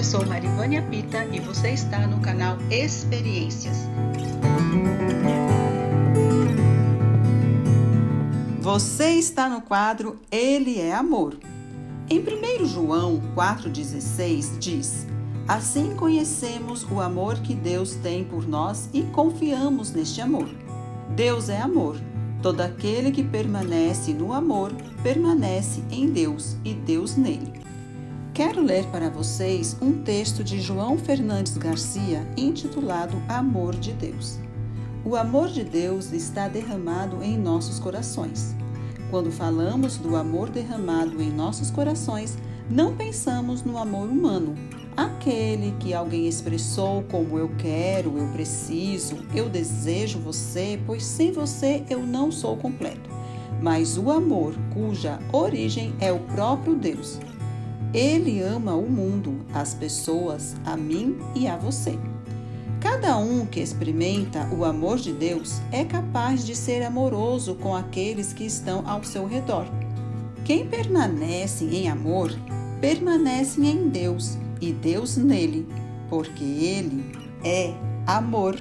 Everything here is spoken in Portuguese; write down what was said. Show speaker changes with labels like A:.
A: Eu sou Marivânia Pita e você está no canal Experiências. Você está no quadro Ele é Amor. Em 1 João 4,16 diz: Assim conhecemos o amor que Deus tem por nós e confiamos neste amor. Deus é amor. Todo aquele que permanece no amor permanece em Deus e Deus nele. Quero ler para vocês um texto de João Fernandes Garcia intitulado Amor de Deus. O amor de Deus está derramado em nossos corações. Quando falamos do amor derramado em nossos corações, não pensamos no amor humano, aquele que alguém expressou como eu quero, eu preciso, eu desejo você, pois sem você eu não sou completo. Mas o amor cuja origem é o próprio Deus. Ele ama o mundo, as pessoas, a mim e a você. Cada um que experimenta o amor de Deus é capaz de ser amoroso com aqueles que estão ao seu redor. Quem permanece em amor, permanece em Deus e Deus nele, porque Ele é amor.